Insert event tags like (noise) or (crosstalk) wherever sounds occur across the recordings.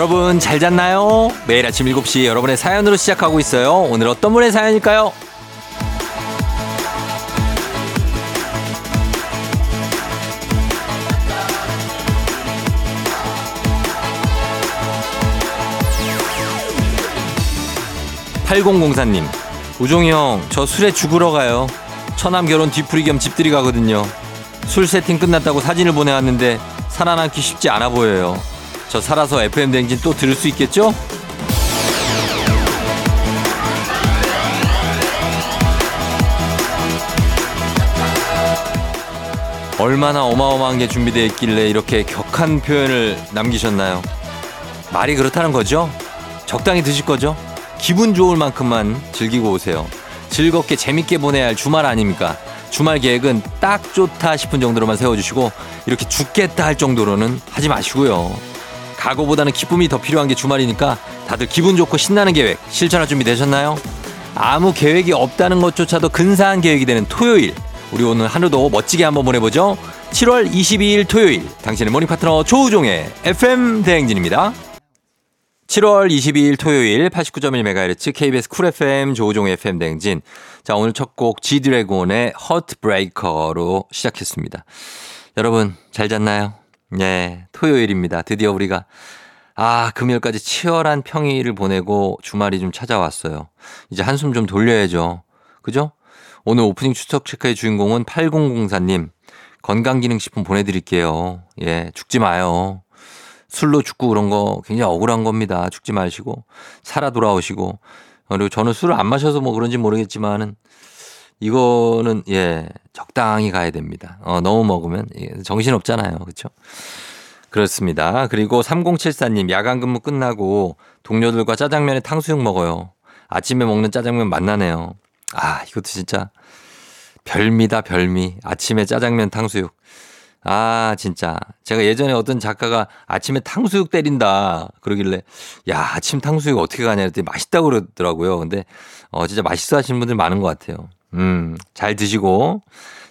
여러분 잘 잤나요? 매일 아침 7시 여러분의 사연으로 시작하고 있어요. 오늘 어떤 분의 사연일까요? 8004님, 우종이 형, 저 술에 죽으러 가요. 처남 결혼 뒤풀이 겸 집들이 가거든요. 술 세팅 끝났다고 사진을 보내왔는데 살아남기 쉽지 않아 보여요. 저 살아서 FM 댕진 또 들을 수 있겠죠? 얼마나 어마어마한 게 준비되어 있길래 이렇게 격한 표현을 남기셨나요? 말이 그렇다는 거죠? 적당히 드실 거죠? 기분 좋을 만큼만 즐기고 오세요. 즐겁게 재밌게 보내야 할 주말 아닙니까? 주말 계획은 딱 좋다 싶은 정도로만 세워주시고 이렇게 죽겠다 할 정도로는 하지 마시고요. 각오보다는 기쁨이 더 필요한 게 주말이니까 다들 기분 좋고 신나는 계획 실천할 준비 되셨나요? 아무 계획이 없다는 것조차도 근사한 계획이 되는 토요일. 우리 오늘 하루도 멋지게 한번 보내보죠. 7월 22일 토요일 당신의 모닝 파트너 조우종의 FM 대행진입니다. 7월 22일 토요일 89.1MHz KBS 쿨 FM 조우종의 FM 대행진. 자, 오늘 첫 곡 지드래곤의 허트브레이커로 시작했습니다. 여러분 잘 잤나요? 네, 토요일입니다. 드디어 우리가 아, 금요일까지 치열한 평일을 보내고 주말이 좀 찾아왔어요. 이제 한숨 좀 돌려야죠. 그죠? 오늘 오프닝 추석 체크의 주인공은 8004님. 건강기능식품 보내드릴게요. 예, 죽지 마요. 술로 죽고 그런 거 굉장히 억울한 겁니다. 죽지 마시고. 살아 돌아오시고. 그리고 저는 술을 안 마셔서 뭐 그런지 모르겠지만은 이거는 예, 적당히 가야 됩니다. 어, 너무 먹으면 예, 정신 없잖아요. 그렇죠? 그렇습니다. 그리고 3074님 야간 근무 끝나고 동료들과 짜장면에 탕수육 먹어요. 아침에 먹는 짜장면 맛나네요. 아, 이것도 진짜 별미다, 별미. 아침에 짜장면 탕수육. 아, 진짜. 제가 예전에 어떤 작가가 아침에 탕수육 때린다. 그러길래, 야, 아침 탕수육 어떻게 가냐 했더니 맛있다고 그러더라고요. 근데, 어, 진짜 맛있어 하시는 분들 많은 것 같아요. 음, 잘 드시고.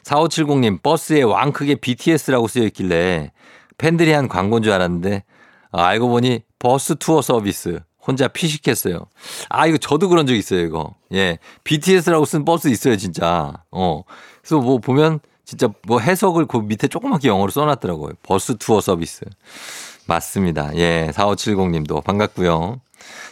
4570님, 버스에 왕 크게 BTS라고 쓰여 있길래 팬들이 한 광고인 줄 알았는데, 아, 알고 보니 버스 투어 서비스. 혼자 피식했어요. 아, 이거 저도 그런 적 있어요, 이거. 예. BTS라고 쓴 버스 있어요, 진짜. 어. 그래서 뭐 보면 진짜 뭐 해석을 그 밑에 조그맣게 영어로 써놨더라고요. 버스 투어 서비스. 맞습니다. 예. 4570님도 반갑고요.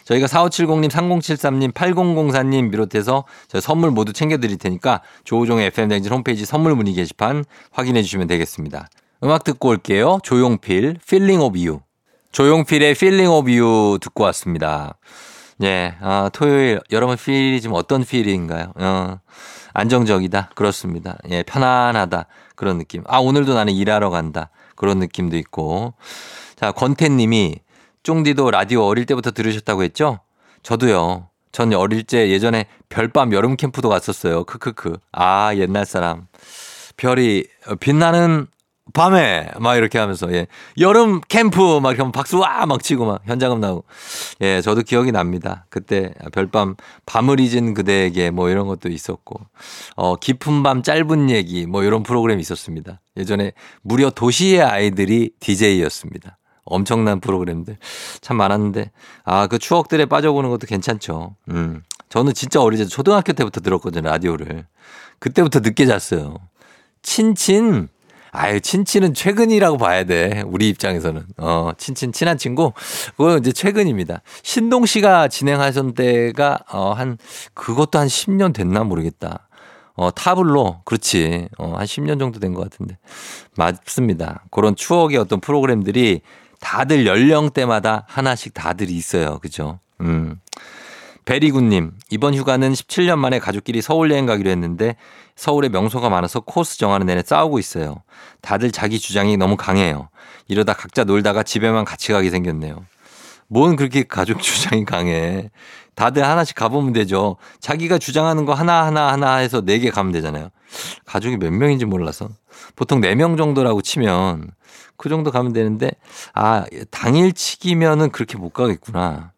저희가 4570님, 3073님, 8004님 비롯해서 저희 선물 모두 챙겨드릴 테니까 조우종의 FM댕진 홈페이지 선물 문의 게시판 확인해 주시면 되겠습니다. 음악 듣고 올게요. 조용필, Feeling of You. 조용필의 Feeling of You 듣고 왔습니다. 예, 아, 토요일, 여러분 필이 지금 어떤 필인가요? 어, 안정적이다. 그렇습니다. 예, 편안하다. 그런 느낌. 아, 오늘도 나는 일하러 간다. 그런 느낌도 있고. 자, 권태 님이 쫑디도 라디오 어릴 때부터 들으셨다고 했죠? 저도요. 전 어릴 때 예전에 별밤 여름 캠프도 갔었어요. 크크크. 아, 옛날 사람. 별이 빛나는 밤에 막 이렇게 하면서 예 여름 캠프 막 이렇게 박수 와 막 치고 막 현장음 나고 예 저도 기억이 납니다 그때 별밤 밤을 잊은 그대에게 뭐 이런 것도 있었고 어 깊은 밤 짧은 얘기 뭐 이런 프로그램이 있었습니다 예전에 무려 도시의 아이들이 DJ였습니다 엄청난 프로그램들 참 많았는데 아 그 추억들에 빠져보는 것도 괜찮죠 음 저는 진짜 때 초등학교 때부터 들었거든요 라디오를 그때부터 늦게 잤어요 친친 아유, 친친은 최근이라고 봐야 돼. 우리 입장에서는. 어, 친친, 친한 친구. 그거 이제 최근입니다. 신동 씨가 진행하던 때가, 어, 한, 그것도 한 10년 됐나 모르겠다. 어, 타블로. 그렇지. 어, 한 10년 정도 된 것 같은데. 맞습니다. 그런 추억의 어떤 프로그램들이 다들 연령대마다 하나씩 다들 있어요. 그죠? 음. 베리군님, 이번 휴가는 17년 만에 가족끼리 서울 여행 가기로 했는데 서울에 명소가 많아서 코스 정하는 내내 싸우고 있어요. 다들 자기 주장이 너무 강해요. 이러다 각자 놀다가 집에만 같이 가게 생겼네요. 뭔 그렇게 가족 (laughs) 주장이 강해. 다들 하나씩 가보면 되죠. 자기가 주장하는 거 하나하나 하나 해서 네 개 가면 되잖아요. 가족이 몇 명인지 몰라서. 보통 네 명 정도라고 치면 그 정도 가면 되는데, 아, 당일치기면은 그렇게 못 가겠구나.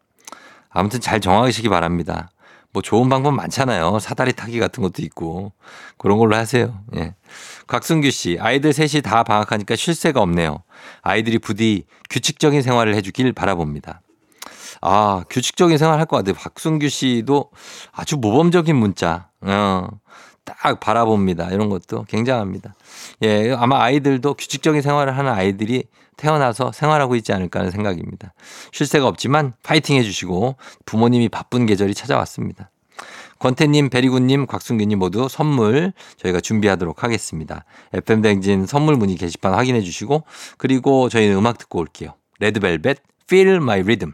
아무튼 잘 정하시기 바랍니다. 뭐 좋은 방법 많잖아요. 사다리 타기 같은 것도 있고. 그런 걸로 하세요. 예. 곽승규 씨, 아이들 셋이 다 방학하니까 쉴 새가 없네요. 아이들이 부디 규칙적인 생활을 해주길 바라봅니다. 아, 규칙적인 생활 할 것 같아요. 박승규 씨도 아주 모범적인 문자. 어, 딱 바라봅니다. 이런 것도 굉장합니다. 예, 아마 아이들도 규칙적인 생활을 하는 아이들이 태어나서 생활하고 있지 않을까 하는 생각입니다. 쉴 새가 없지만 파이팅 해주시고 부모님이 바쁜 계절이 찾아왔습니다. 권태님, 베리군님, 곽순규님 모두 선물 저희가 준비하도록 하겠습니다. FM댕진 선물 문의 게시판 확인해 주시고 그리고 저희는 음악 듣고 올게요. 레드벨벳, Feel My Rhythm.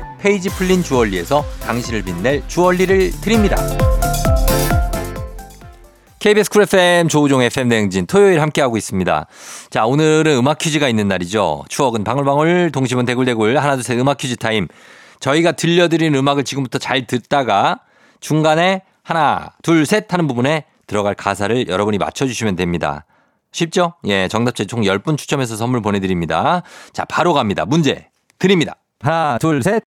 페이지 풀린 주얼리에서 당신을 빛낼 주얼리를 드립니다. KBS 쿨 FM 조우종 FM 대행진 토요일 함께하고 있습니다. 자, 오늘은 음악 퀴즈가 있는 날이죠. 추억은 방울방울, 동심은 대굴대굴, 하나, 둘, 셋 음악 퀴즈 타임. 저희가 들려드린 음악을 지금부터 잘 듣다가 중간에 하나, 둘, 셋 하는 부분에 들어갈 가사를 여러분이 맞춰주시면 됩니다. 쉽죠? 예, 정답자 총 10분 추첨해서 선물 보내드립니다. 자, 바로 갑니다. 문제 드립니다. 하나, 둘, 셋.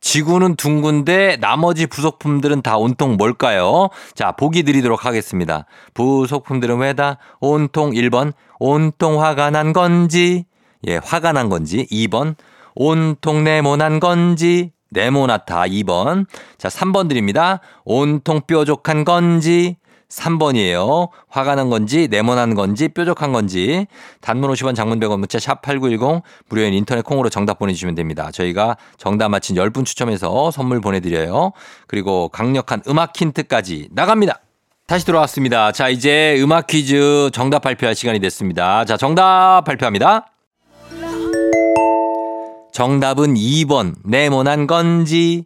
지구는 둥근데 나머지 부속품들은 다 온통 뭘까요? 자, 보기 드리도록 하겠습니다. 부속품들은 왜다? 온통 1번, 온통 화가 난 건지, 예, 화가 난 건지, 2번, 온통 네모난 건지, 네모나타 2번. 자, 3번 드립니다. 온통 뾰족한 건지, 3번이에요. 화가 난 건지, 네모난 건지, 뾰족한 건지. 단문 50원 장문 100원 문자 샵 8910 무료인 인터넷 콩으로 정답 보내주시면 됩니다. 저희가 정답 맞힌 10분 추첨해서 선물 보내드려요. 그리고 강력한 음악 힌트까지 나갑니다. 다시 돌아왔습니다. 자, 이제 음악 퀴즈 정답 발표할 시간이 됐습니다. 자, 정답 발표합니다. 정답은 2번, 네모난 건지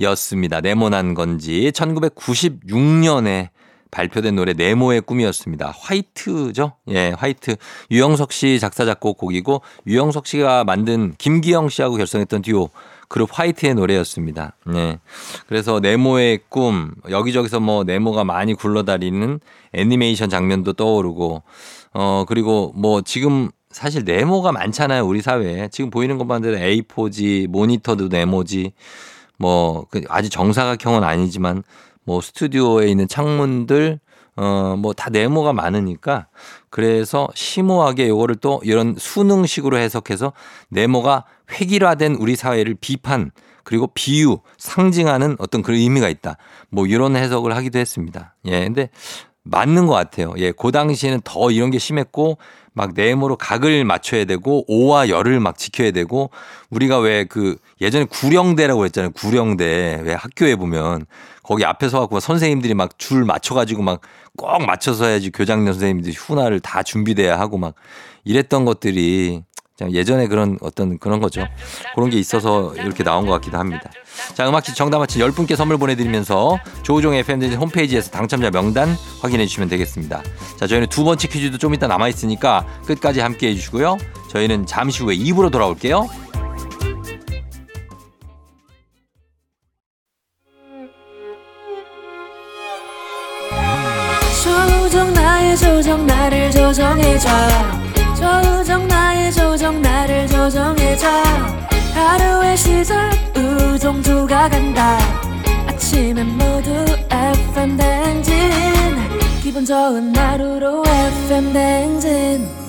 였습니다. 네모난 건지. 1996년에 발표된 노래 네모의 꿈이었습니다. 화이트죠? 예, 화이트. 유영석 씨 작사 작곡 곡이고 유영석 씨가 만든 김기영 씨하고 결성했던 듀오 그룹 화이트의 노래였습니다. 예. 그래서 네모의 꿈 여기저기서 뭐 네모가 많이 굴러다니는 애니메이션 장면도 떠오르고 어 그리고 뭐 지금 사실 네모가 많잖아요 우리 사회에 지금 보이는 것만 해도 A4지 모니터도 네모지 뭐그 아주 정사각형은 아니지만 뭐 스튜디오에 있는 창문들 어 뭐 다 네모가 많으니까 그래서 심오하게 요거를 또 이런 수능식으로 해석해서 네모가 획일화된 우리 사회를 비판 그리고 비유 상징하는 어떤 그런 의미가 있다. 뭐 이런 해석을 하기도 했습니다. 예. 근데 맞는 것 같아요. 예. 그 당시에는 더 이런 게 심했고 막 네모로 각을 맞춰야 되고 오와 열을 막 지켜야 되고 우리가 왜 그 예전에 구령대라고 했잖아요. 구령대. 왜 학교에 보면 거기 앞에서 갖고 선생님들이 막 줄 맞춰가지고 막 꼭 맞춰서 해야지 교장님 선생님들이 훈화를 다 준비돼야 하고 막 이랬던 것들이 예전에 그런 어떤 그런 거죠. 그런 게 있어서 이렇게 나온 것 같기도 합니다. 자, 음악지 정답 맞힌 10분께 선물 보내드리면서 조우종의 FM등 홈페이지에서 당첨자 명단 확인해 주시면 되겠습니다. 자, 저희는 두 번째 퀴즈도 좀 이따 남아있으니까 끝까지 함께 해주시고요. 저희는 잠시 후에 2부로 돌아올게요. 조정 나의 조정 나를 조정해줘. 조정 나의 조정 나를 조정해줘. 하루의 시절 우정조가 간다. 아침엔 모두 FM 댕진. 기분 좋은 하루로 FM 댕진.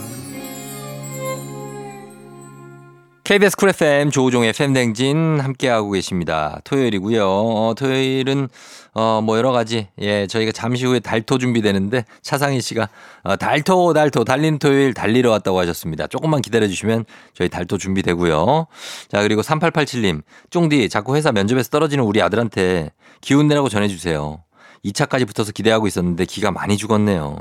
KBS 쿨 FM 조우종의 팬댕진 함께하고 계십니다. 토요일이고요. 어, 토요일은 어, 뭐 여러 가지 예 저희가 잠시 후에 달토 준비되는데 차상희 씨가 어, 달토 달토 달리는 토요일 달리러 왔다고 하셨습니다. 조금만 기다려 주시면 저희 달토 준비되고요. 자 그리고 3887님 쫑디 자꾸 회사 면접에서 떨어지는 우리 아들한테 기운 내라고 전해 주세요. 2차까지 붙어서 기대하고 있었는데 기가 많이 죽었네요.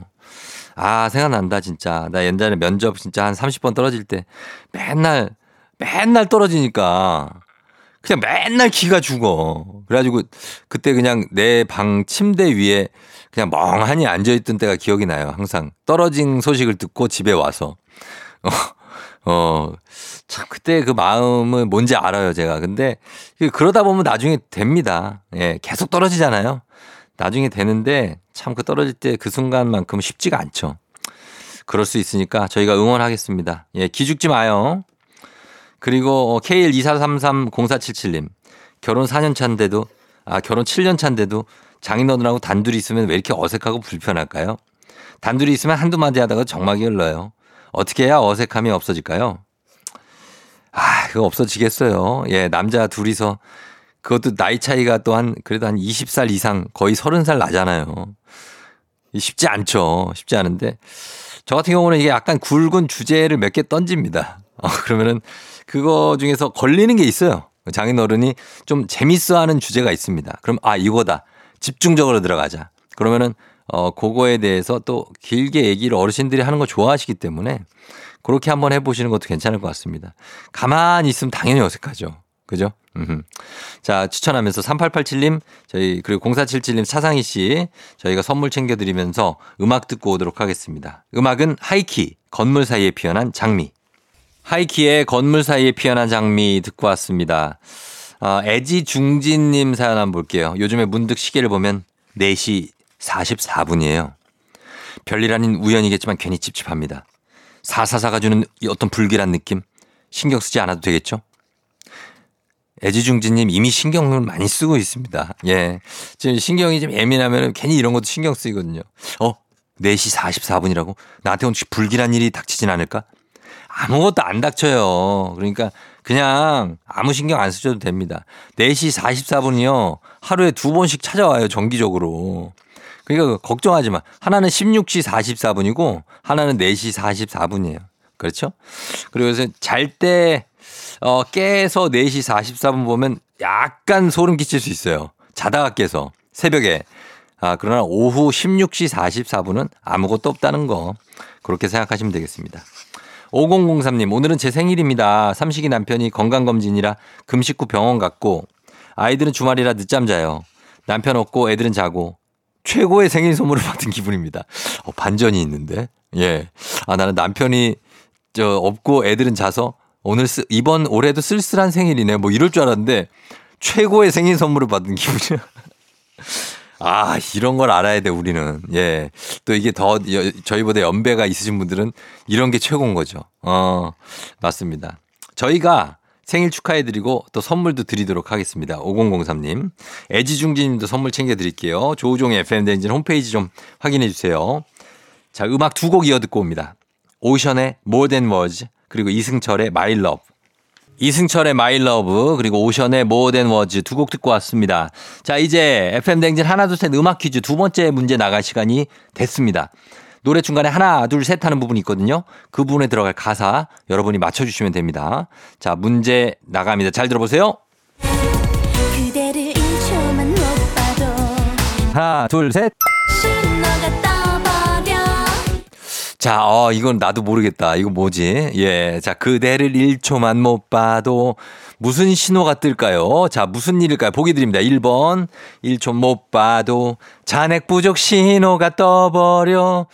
아 생각난다 진짜 나 옛날에 면접 진짜 한 30번 떨어질 때 맨날 맨날 떨어지니까 그냥 맨날 기가 죽어. 그래가지고 그때 그냥 내 방 침대 위에 그냥 멍하니 앉아있던 때가 기억이 나요. 항상 떨어진 소식을 듣고 집에 와서. 어, 어, 참, 그때 그 마음은 뭔지 알아요, 제가. 근데 그러다 보면 나중에 됩니다. 예, 계속 떨어지잖아요. 나중에 되는데 참 그 떨어질 때 그 순간만큼 쉽지가 않죠. 그럴 수 있으니까 저희가 응원하겠습니다. 예, 기죽지 마요. 그리고 K124330477님. 결혼 4년 차인데도, 아, 결혼 7년 차인데도 장인어른하고 단둘이 있으면 왜 이렇게 어색하고 불편할까요? 단둘이 있으면 한두 마디 하다가 정막이 흘러요. 어떻게 해야 어색함이 없어질까요? 아, 그거 없어지겠어요. 예, 남자 둘이서 그것도 나이 차이가 또 한, 그래도 한 20살 이상 거의 30살 나잖아요. 쉽지 않죠. 쉽지 않은데. 저 같은 경우는 이게 약간 굵은 주제를 몇 개 던집니다. 어, 그러면은 그거 중에서 걸리는 게 있어요. 장인어른이 좀 재밌어 하는 주제가 있습니다. 그럼 아, 이거다. 집중적으로 들어가자. 그러면은 어, 그거에 대해서 또 길게 얘기를 어르신들이 하는 거 좋아하시기 때문에 그렇게 한번 해보시는 것도 괜찮을 것 같습니다. 가만히 있으면 당연히 어색하죠. 그죠? 음흠. 자, 추천하면서 3887님, 저희, 그리고 0477님 차상희 씨, 저희가 선물 챙겨드리면서 음악 듣고 오도록 하겠습니다. 음악은 하이키, 건물 사이에 피어난 장미. 하이키의 건물 사이에 피어난 장미 듣고 왔습니다. 아, 애지중진님 사연 한번 볼게요. 요즘에 문득 시계를 보면 4시 44분이에요. 별일 아닌 우연이겠지만 괜히 찝찝합니다. 444가 주는 어떤 불길한 느낌? 신경 쓰지 않아도 되겠죠? 애지중지님 이미 신경을 많이 쓰고 있습니다. 예. 지금 신경이 좀 예민하면 괜히 이런 것도 신경 쓰이거든요. 어? 4시 44분이라고? 나한테 혹시 불길한 일이 닥치진 않을까? 아무것도 안 닥쳐요. 그러니까 그냥 아무 신경 안 쓰셔도 됩니다. 4시 44분이요. 하루에 두 번씩 찾아와요. 정기적으로. 그러니까 걱정하지 마. 하나는 16시 44분이고 하나는 4시 44분이에요. 그렇죠? 그리고 잘 때, 어, 깨서 4시 44분 보면 약간 소름 끼칠 수 있어요. 자다가 깨서 새벽에. 아, 그러나 오후 16시 44분은 아무것도 없다는 거. 그렇게 생각하시면 되겠습니다. 5003님, 오늘은 제 생일입니다. 삼식이 남편이 건강검진이라 금식 후 병원 갔고, 아이들은 주말이라 늦잠 자요. 남편 없고 애들은 자고, 최고의 생일 선물을 받은 기분입니다. 어, 반전이 있는데? 예. 아, 나는 남편이 저 없고 애들은 자서 오늘 쓰, 이번 올해도 쓸쓸한 생일이네. 뭐 이럴 줄 알았는데, 최고의 생일 선물을 받은 기분이야. 아, 이런 걸 알아야 돼, 우리는. 예. 또 이게 더 저희보다 연배가 있으신 분들은 이런 게 최고인 거죠. 어, 맞습니다. 저희가 생일 축하해드리고 또 선물도 드리도록 하겠습니다. 5003님. 애지중지님도 선물 챙겨드릴게요. 조우종의 FM대행진 홈페이지 좀 확인해 주세요. 자, 음악 두 곡 이어 듣고 옵니다. 오션의 More Than Words 그리고 이승철의 My Love. 이승철의 My Love 그리고 오션의 More Than Words 두 곡 듣고 왔습니다. 자 이제 FM 댕진 하나 둘 셋 음악 퀴즈 두 번째 문제 나갈 시간이 됐습니다. 노래 중간에 하나 둘 셋 하는 부분이 있거든요. 그 부분에 들어갈 가사 여러분이 맞춰주시면 됩니다. 자 문제 나갑니다. 잘 들어보세요. 그대를 1초만 못 봐도 하나, 둘, 셋. 자, 어, 이건 나도 모르겠다. 이거 뭐지? 예. 자, 그대를 1초만 못 봐도 무슨 신호가 뜰까요? 자, 무슨 일일까요? 보기 드립니다. 1번. 1초 못 봐도 잔액 부족 신호가 떠버려.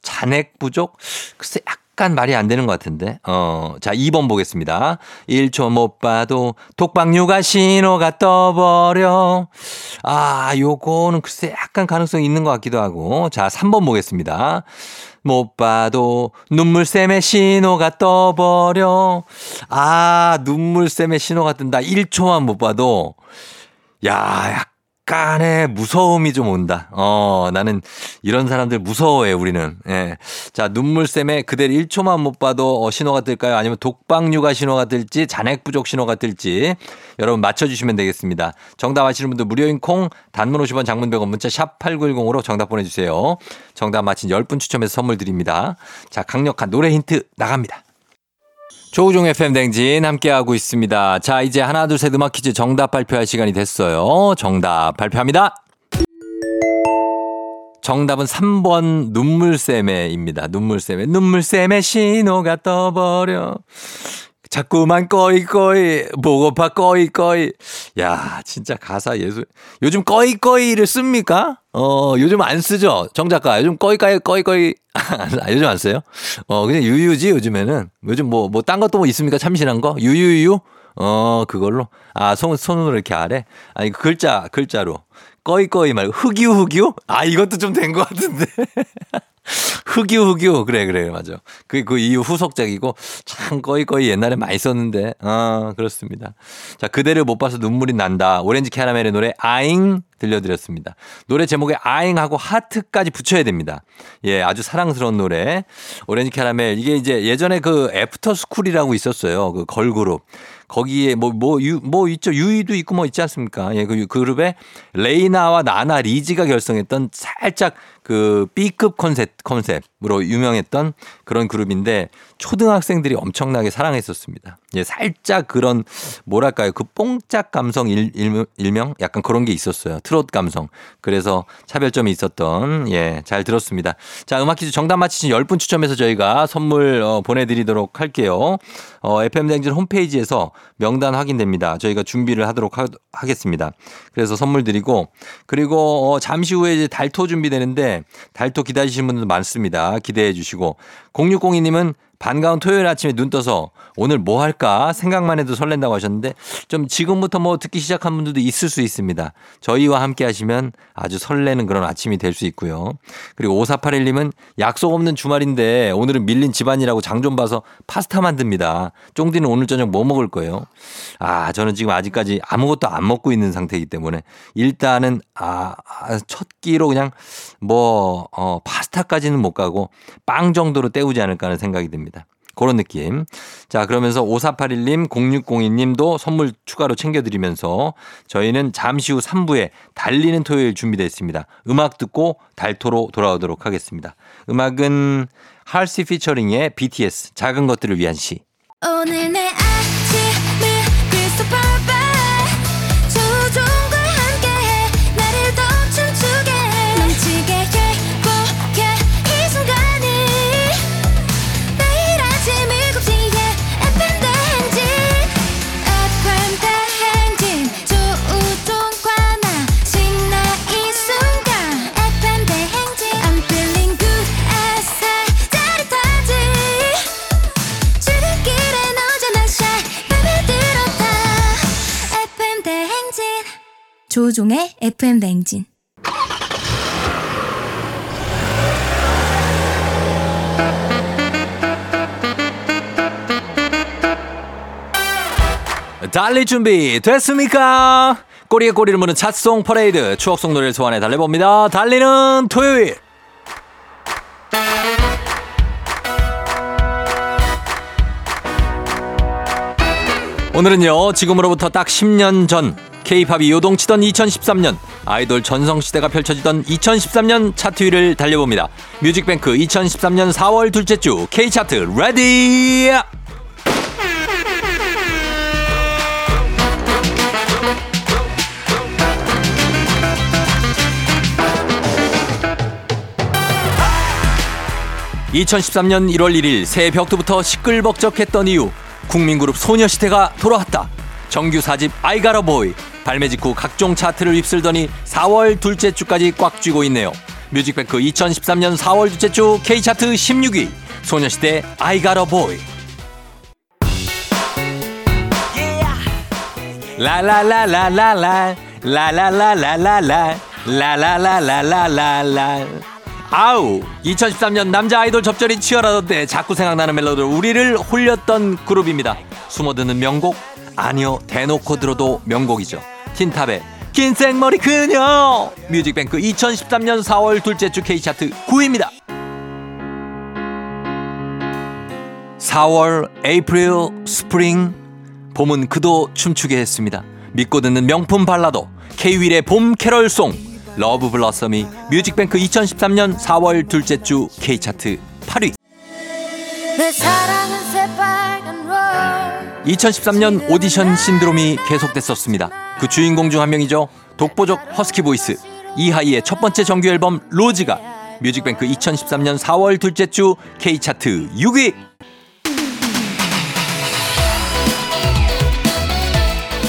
잔액 부족? 글쎄, 약간 말이 안 되는 것 같은데. 어, 자, 2번 보겠습니다. 1초 못 봐도 독방 육아 신호가 떠버려. 아, 요거는 글쎄 약간 가능성이 있는 것 같기도 하고. 자, 3번 보겠습니다. 못 봐도 눈물샘의 신호가 떠버려. 아, 눈물샘의 신호가 뜬다. 1초만 못 봐도. 야, 약간의 무서움이 좀 온다. 어, 나는 이런 사람들 무서워해, 우리는. 예. 자, 눈물샘에 그대로 1초만 못 봐도 어, 신호가 뜰까요? 아니면 독방육아 신호가 뜰지, 잔액 부족 신호가 뜰지. 여러분 맞춰주시면 되겠습니다. 정답 아시는 분들 무료인 콩, 단문 50원, 장문 100원, 문자 샵 8910으로 정답 보내주세요. 정답 맞힌 10분 추첨해서 선물 드립니다. 자, 강력한 노래 힌트 나갑니다. 조우종 FM 댕진 함께하고 있습니다. 자, 이제 하나, 둘, 셋 음악 퀴즈 정답 발표할 시간이 됐어요. 정답 발표합니다. 정답은 3번 눈물샘에입니다. 눈물샘에. 눈물샘에 신호가 떠버려. 자꾸만 꺼이꺼이 보고파 꺼이꺼이 야 진짜 가사 예술 요즘 꺼이꺼이를 씁니까? 어 요즘 안 쓰죠? 정 작가 요즘 꺼이꺼이 꺼이꺼이 (laughs) 아, 요즘 안 써요? 어 그냥 유유지 요즘에는. 요즘 뭐 뭐 딴 것도 뭐 있습니까? 참신한 거? 유유유? 어 그걸로. 아 손 손으로 이렇게 아래? 아니 그 글자 글자로. 꺼이꺼이 말고 흑유 흑유? 아 이것도 좀 된 것 같은데 (laughs) 흑유 흑유. 그래 그래. 맞아. 그 그 이후 후속작이고 참 거의 거의 옛날에 많이 썼는데. 아 그렇습니다. 자 그대를 못 봐서 눈물이 난다. 오렌지 캐러멜의 노래 아잉 들려드렸습니다. 노래 제목에 아잉하고 하트까지 붙여야 됩니다. 예 아주 사랑스러운 노래. 오렌지 캐러멜. 이게 이제 예전에 그 애프터 스쿨이라고 있었어요. 그 걸그룹 거기에 뭐, 뭐, 유, 뭐 있죠. 유이도 있고 뭐 있지 않습니까? 예, 그 그룹에 레이나와 나나 리지가 결성했던 살짝 그 B급 컨셉, 컨셉으로 유명했던 그런 그룹인데 초등학생들이 엄청나게 사랑했었습니다. 예, 살짝 그런 뭐랄까요. 그 뽕짝 감성 일, 일, 일 명 약간 그런 게 있었어요. 트롯 감성. 그래서 차별점이 있었던 예, 잘 들었습니다. 자, 음악 퀴즈 정답 맞히신 10분 추첨해서 저희가 선물 어, 보내드리도록 할게요. 어, FM댕진 홈페이지에서 명단 확인됩니다. 저희가 준비를 하도록 하, 하겠습니다. 그래서 선물 드리고 그리고 어, 잠시 후에 이제 달토 준비되는데 달토 기다리시는 분들 많습니다. 기대해 주시고 0602님은 반가운 토요일 아침에 눈 떠서 오늘 뭐 할까 생각만 해도 설렌다고 하셨는데 좀 지금부터 뭐 듣기 시작한 분들도 있을 수 있습니다. 저희와 함께 하시면 아주 설레는 그런 아침이 될 수 있고요. 그리고 5481님은 약속 없는 주말인데 오늘은 밀린 집안이라고 장 좀 봐서 파스타 만듭니다. 쫑디는 오늘 저녁 뭐 먹을 거예요? 아, 저는 지금 아직까지 아무것도 안 먹고 있는 상태이기 때문에 일단은 아, 아, 첫 끼로 그냥 뭐, 어, 파스타까지는 못 가고 빵 정도로 때우지 않을까 하는 생각이 듭니다. 그런 느낌. 자, 그러면서 5481님, 0602님도 선물 추가로 챙겨드리면서 저희는 잠시 후 3부에 달리는 토요일 준비되어 있습니다. 음악 듣고 달토로 돌아오도록 하겠습니다. 음악은 할시 피처링의 BTS, 작은 것들을 위한 시. 오늘 내 조종의 FM 대행진 달릴 준비 됐습니까? 꼬리에 꼬리를 무는 찻송 퍼레이드 추억송 노래를 소환해 달려봅니다. 달리는 토요일. 오늘은요 지금으로부터 딱 10년 전 K-팝이 요동치던 2013년 아이돌 전성시대가 펼쳐지던 2013년 차트 위를 달려봅니다. 뮤직뱅크 2013년 4월 둘째 주 K차트 ready! (2013년 1월 1일) 새벽부터 시끌벅적했던 이유 국민그룹 소녀시대가 돌아왔다 정규 4집 I Got a Boy. 발매 직후 각종 차트를 휩쓸더니 4월 둘째 주까지 꽉 쥐고 있네요. 뮤직뱅크 2013년 4월 둘째 주 K차트 16위. 소녀시대 Boy. 라라라라라라 라라라라라라 라라라라라라 아우 2013년 남자 아이돌 접전이 치열하던 때 자꾸 생각나는 멜로디로 우리를 홀렸던 그룹입니다 숨어 듣는 명곡 아니요 대놓고 들어도 명곡이죠. 틴탑의 긴 생머리 그녀. 뮤직뱅크 2013년 4월 둘째 주 K차트 9위입니다. 4월 April spring. 봄은 그도 춤추게 했습니다. 믿고 듣는 명품 발라더 K-윌의 봄 캐럴송 Love Blossom이 뮤직뱅크 2013년 4월 둘째 주 K차트 8위. 내 사랑은 새빨간 Rose 2013년 오디션 신드롬이 계속됐었습니다. 그 주인공 중 한 명이죠. 독보적 허스키 보이스 이하이의 첫 번째 정규 앨범 Rose가 뮤직뱅크 2013년 4월 둘째 주 K차트 6위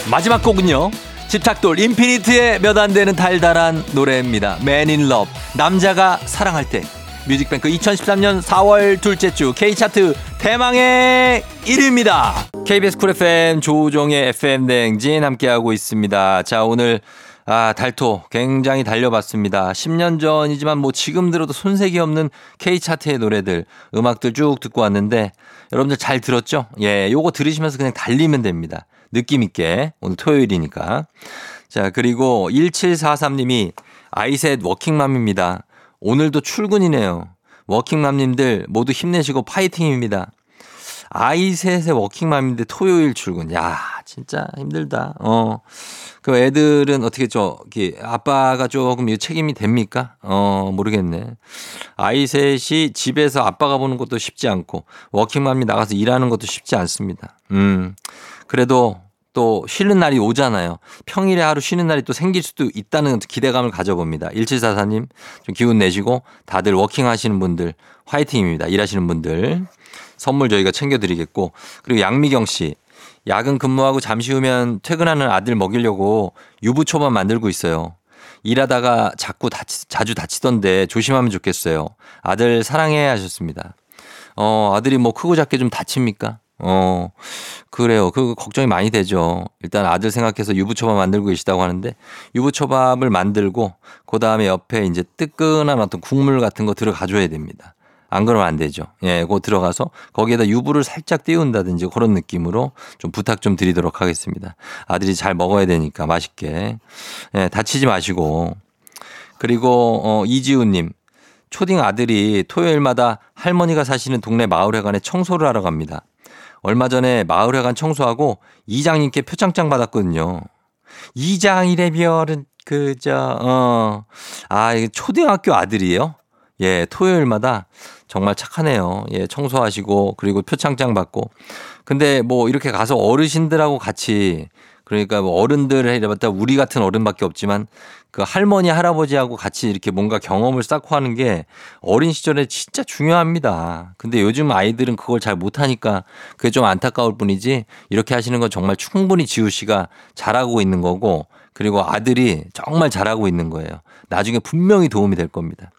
마지막 곡은요. 집착돌 인피니트의 몇 안 되는 달달한 노래입니다. Man in Love. 남자가 사랑할 때. 뮤직뱅크 2013년 4월 둘째 주 K차트 대망의 1위입니다. KBS 쿨 FM 조우종의 FM 대행진 함께하고 있습니다. 자, 오늘 아, 달토 굉장히 달려봤습니다. 10년 전이지만 뭐 지금 들어도 손색이 없는 K차트의 노래들, 음악들 쭉 듣고 왔는데 여러분들 잘 들었죠? 예, 요거 들으시면서 그냥 달리면 됩니다. 느낌 있게 오늘 토요일이니까. 자, 그리고 1743님이 아이셋 워킹맘입니다. 오늘도 출근이네요. 워킹맘님들 모두 힘내시고 파이팅입니다. 아이 셋의 워킹맘인데 토요일 출근. 야, 진짜 힘들다. 어. 그 애들은 어떻게 저기 아빠가 조금 이 책임이 됩니까? 어, 모르겠네. 아이 셋이 집에서 아빠가 보는 것도 쉽지 않고 워킹맘이 나가서 일하는 것도 쉽지 않습니다. 음. 그래도 또 쉬는 날이 오잖아요. 평일에 하루 쉬는 날이 또 생길 수도 있다는 기대감을 가져봅니다. 1744님 좀 기운 내시고 다들 워킹 하시는 분들 화이팅입니다. 일하시는 분들 선물 저희가 챙겨드리겠고 그리고 양미경 씨 야근 근무하고 잠시 후면 퇴근하는 아들 먹이려고 유부초밥 만들고 있어요. 일하다가 자꾸 다치, 자주 다치던데 조심하면 좋겠어요. 아들 사랑해 하셨습니다. 어, 아들이 뭐 크고 작게 좀 다칩니까? 어, 그래요. 그 걱정이 많이 되죠. 일단 아들 생각해서 유부초밥 만들고 계시다고 하는데 유부초밥을 만들고 그 다음에 옆에 이제 뜨끈한 어떤 국물 같은 거 들어가 줘야 됩니다. 안 그러면 안 되죠. 예, 그거 들어가서 거기에다 유부를 살짝 띄운다든지 그런 느낌으로 좀 부탁 좀 드리도록 하겠습니다. 아들이 잘 먹어야 되니까 맛있게. 예, 다치지 마시고. 그리고, 어, 이지우님. 초딩 아들이 토요일마다 할머니가 사시는 동네 마을회관에 청소를 하러 갑니다. 얼마 전에 마을회관 청소하고 이장님께 표창장 받았거든요. 이장이래 별은 그, 저, 어, 아, 이게 초등학교 아들이에요? 예, 토요일마다 정말 착하네요. 예, 청소하시고 그리고 표창장 받고. 근데 뭐 이렇게 가서 어르신들하고 같이 그러니까 뭐 어른들 해봤다 우리 같은 어른밖에 없지만 그 할머니 할아버지하고 같이 이렇게 뭔가 경험을 쌓고 하는 게 어린 시절에 진짜 중요합니다. 근데 요즘 아이들은 그걸 잘 못하니까 그게 좀 안타까울 뿐이지 이렇게 하시는 건 정말 충분히 지우 씨가 잘하고 있는 거고 그리고 아들이 정말 잘하고 있는 거예요. 나중에 분명히 도움이 될 겁니다.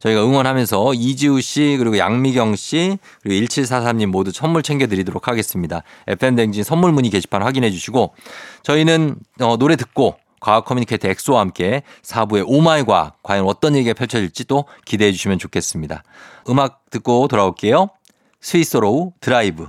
저희가 응원하면서 이지우 씨 그리고 양미경 씨 그리고 1743님 모두 선물 챙겨드리도록 하겠습니다. FM댕진 선물 문의 게시판 확인해 주시고 저희는 어, 노래 듣고 과학 커뮤니케이터 엑소와 함께 4부의 오마이 과학 과연 어떤 얘기가 펼쳐질지 또 기대해 주시면 좋겠습니다. 음악 듣고 돌아올게요. Sweet slow drive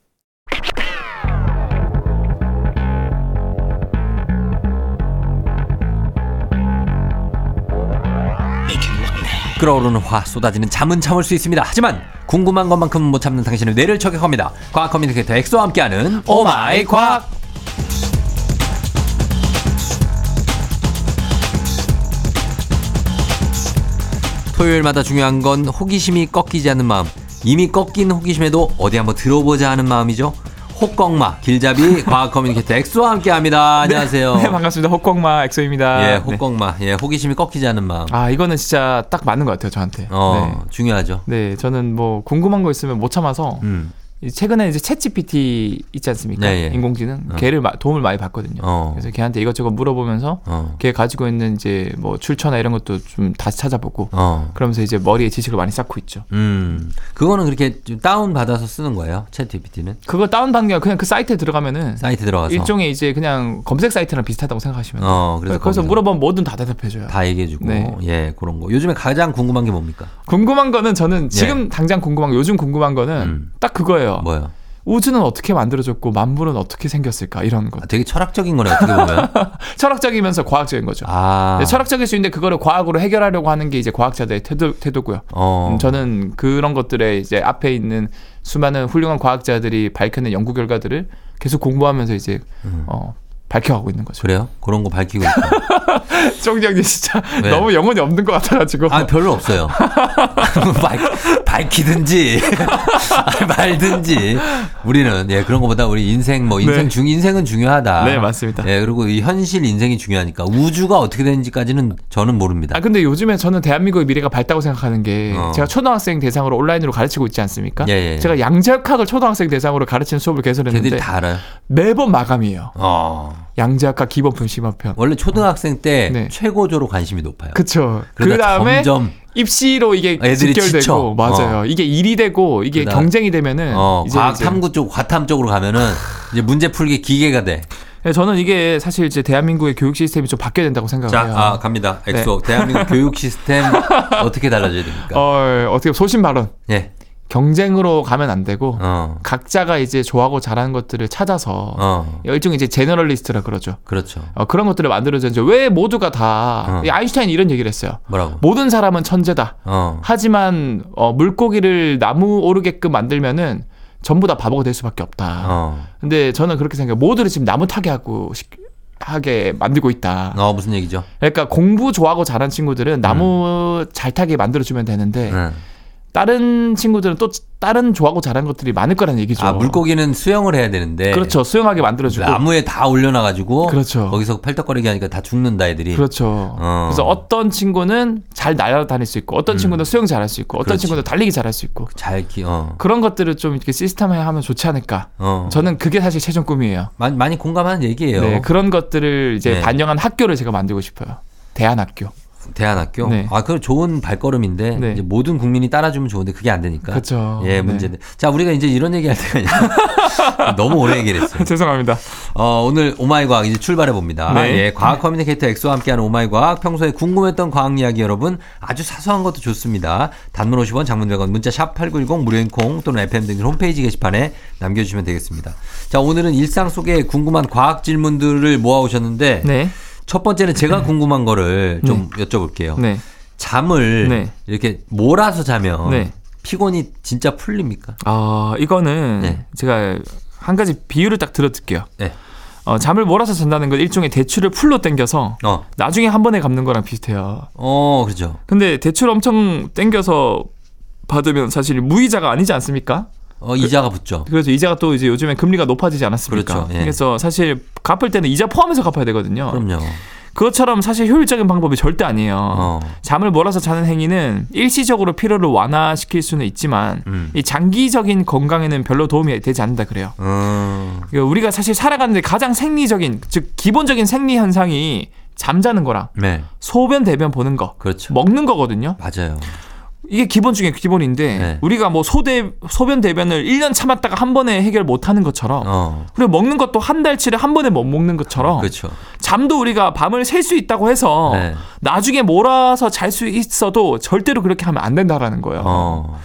끓어오르는 화 쏟아지는 잠은 참을 수 있습니다. 하지만 궁금한 것만큼은 못 참는 당신의 뇌를 저격합니다. 과학 커뮤니케이터 엑소와 함께하는 오마이 과학. 토요일마다 중요한 건 호기심이 꺾이지 않는 마음. 이미 꺾인 호기심에도 어디 한번 들어보자 하는 마음이죠. 호꺽마 길잡이 (laughs) 과학 커뮤니케이터 엑소와 함께합니다. 안녕하세요. 네, 반갑습니다. 호꺽마 엑소입니다. 예, 네. 호꺽마. 예, 호기심이 꺾이지 않는 마음. 아, 이거는 진짜 딱 맞는 것 같아요, 저한테. 어, 중요하죠. 네. 네, 저는 뭐 궁금한 거 있으면 못 참아서 음. 이 최근에 이제 챗GPT 있지 않습니까? 네, 예. 인공지능 어. 걔를 마- 도움을 많이 받거든요. 어. 그래서 걔한테 이것저것 물어보면서 어. 걔 가지고 있는 이제 뭐 출처나 이런 것도 좀 다시 찾아보고 어. 그러면서 이제 머리에 지식을 많이 쌓고 있죠. 음. 그거는 그렇게 좀 다운 받아서 쓰는 거예요. 챗 GPT는 그거 다운 받는 게 아니라 그냥 그 사이트에 들어가면은 사이트 들어가서 일종의 이제 그냥 검색 사이트랑 비슷하다고 생각하시면 돼요. 어, 그래서 그래서 물어보면 뭐든 다 대답해줘요. 다 얘기해 주고 네. 예, 그런 거. 요즘에 가장 궁금한 게 뭡니까? 궁금한 거는 저는 지금 당장 궁금한 거 요즘 궁금한 거는 예. 음. 딱 그거예요. 뭐요? 우주는 어떻게 만들어졌고 만물은 어떻게 생겼을까 이런 것. 아, 되게 철학적인 거네 어떻게 보면. (laughs) 철학적이면서 과학적인 거죠. 아. 네, 철학적일 수 있는데 그거를 과학으로 해결하려고 하는 게 이제 과학자들의 태도, 태도고요. 어. 음, 저는 그런 것들에 이제 앞에 있는 수많은 훌륭한 과학자들이 밝혀낸 연구 결과들을 계속 공부하면서 이제 어, 밝혀가고 있는 거죠. 음. 그래요? 그런 거 밝히고 있다. 쫑장님 (laughs) 진짜 왜? 너무 영혼이 없는 것 같아가지고. 아, 별로 없어요. (laughs) 밝, 밝히든지 (laughs) 말든지 우리는 예 그런 거보다 우리 인생 뭐 인생 네. 중 인생은 중요하다. 네, 맞습니다. 예 그리고 이 현실 인생이 중요하니까 우주가 어떻게 되는지까지는 저는 모릅니다. 아 근데 요즘에 저는 대한민국의 미래가 밝다고 생각하는 게 어. 제가 초등학생 대상으로 온라인으로 가르치고 있지 않습니까? 예, 예. 제가 양자역학을 초등학생 대상으로 가르치는 수업을 개설했는데 걔들이 다 알아요. 매번 마감이에요. 어. 양자역학 기본편 심화편. 원래 초등학생 때 네. 최고조로 관심이 높아요. 그쵸. 그 다음에 점점 입시로 이게 애들이 직결되고 지쳐. 맞아요. 이게 일이 되고 이게 그다음- 경쟁이 되면은 어, 이제, 과학 탐구 쪽 과탐 쪽으로 가면은 이제 문제 풀기 기계가 돼. 네, 저는 이게 사실 이제 대한민국의 교육 시스템이 좀 바뀌어야 된다고 자, 생각해요. 아, 갑니다. 엑소. 대한민국 교육 시스템 (laughs) 어떻게 달라져야 됩니까? 네. 어, 어떻게 소신 발언. 예. 경쟁으로 가면 안 되고 어. 각자가 이제 좋아하고 잘하는 것들을 찾아서 어. 일종의 이제 generalist라 그러죠. 그렇죠. 어, 그런 것들을 만들어야지 왜 모두가 다 어. 이 아인슈타인이 이런 얘기를 했어요. 뭐라고? 모든 사람은 천재다. 어. 하지만 어, 물고기를 나무 오르게끔 만들면은 전부 다 바보가 될 수밖에 없다. 어. 근데 저는 그렇게 생각해요. 모두를 지금 나무 타게 하고 싶- 하게 만들고 있다. 어, 무슨 얘기죠? 그러니까 공부 좋아하고 잘하는 친구들은 나무 잘 타게 만들어주면 되는데 응. 다른 친구들은 또 다른 좋아하고 잘하는 것들이 많을 거라는 얘기죠. 아, 물고기는 수영을 해야 되는데. 그렇죠. 수영하게 만들어주고. 나무에 다 올려놔가지고. 그렇죠. 거기서 팔떡거리게 하니까 다 죽는다, 애들이. 그렇죠. 어. 그래서 어떤 친구는 잘 날아다닐 수 있고, 어떤 친구는 수영 잘할 수 있고, 어떤 그렇지. 친구는 달리기 잘할 수 있고. 잘 키, 어. 그런 것들을 좀 이렇게 시스템화 하면 좋지 않을까. 어. 저는 그게 사실 최종 꿈이에요. 많이, 많이 공감하는 얘기예요. 네, 그런 것들을 이제 네. 반영한 학교를 제가 만들고 싶어요. 대안학교. 대안학교. 네. 아, 그 좋은 발걸음인데 네. 이제 모든 국민이 따라주면 좋은데 그게 안 되니까. 그렇죠. 예, 네. 문제네. 자, 우리가 이제 이런 얘기 할 때가 아니라 (laughs) 너무 오래 얘기를 했어요. (laughs) 죄송합니다. 어, 오늘 오마이 과학 이제 출발해 봅니다. 네. 예, 과학 커뮤니케이터 엑소와 함께하는 오마이 과학. 평소에 궁금했던 과학 이야기 여러분 아주 사소한 것도 좋습니다. 단문 50원, 장문 100원, 문자 샵 #8910 무료인 콩 또는 FM 등 홈페이지 게시판에 남겨주시면 되겠습니다. 자, 오늘은 일상 속에 궁금한 과학 질문들을 모아 오셨는데 네. 첫 번째는 제가 궁금한 거를 좀 여쭤볼게요. 네. 잠을 네. 이렇게 몰아서 자면 네. 피곤이 진짜 풀립니까? 아, 이거는 네. 제가 한 가지 비유를 딱 들어드릴게요. 네. 어, 잠을 몰아서 잔다는 건 일종의 대추를 풀로 당겨서 어, 나중에 한 번에 갚는 거랑 비슷해요. 어, 그렇죠. 근데 대출 엄청 당겨서 받으면 사실 무이자가 아니지 않습니까? 어, 이자가 붙죠. 그래서 이자가 또 이제 요즘에 금리가 높아지지 않았습니까? 그렇죠, 예. 그래서 사실 갚을 때는 이자 포함해서 갚아야 되거든요. 그럼요. 그것처럼 사실 효율적인 방법이 절대 아니에요. 어. 잠을 몰아서 자는 행위는 일시적으로 피로를 완화시킬 수는 있지만 음. 이 장기적인 건강에는 별로 도움이 되지 않는다 그래요. 음. 그러니까 우리가 사실 살아가는데 가장 생리적인 즉 기본적인 생리 현상이 잠자는 거랑 네. 소변 대변 보는 거 그렇죠. 먹는 거거든요. 맞아요. 이게 기본 중에 기본인데 네. 우리가 뭐 소대 소변 대변을 1년 참았다가 한 번에 해결 못 하는 것처럼 어. 그리고 먹는 것도 한 달치를 한 번에 못 먹는 것처럼 그렇죠. 잠도 우리가 밤을 셀 수 있다고 해서 네. 나중에 몰아서 잘 수 있어도 절대로 그렇게 하면 안 된다라는 거예요. 어.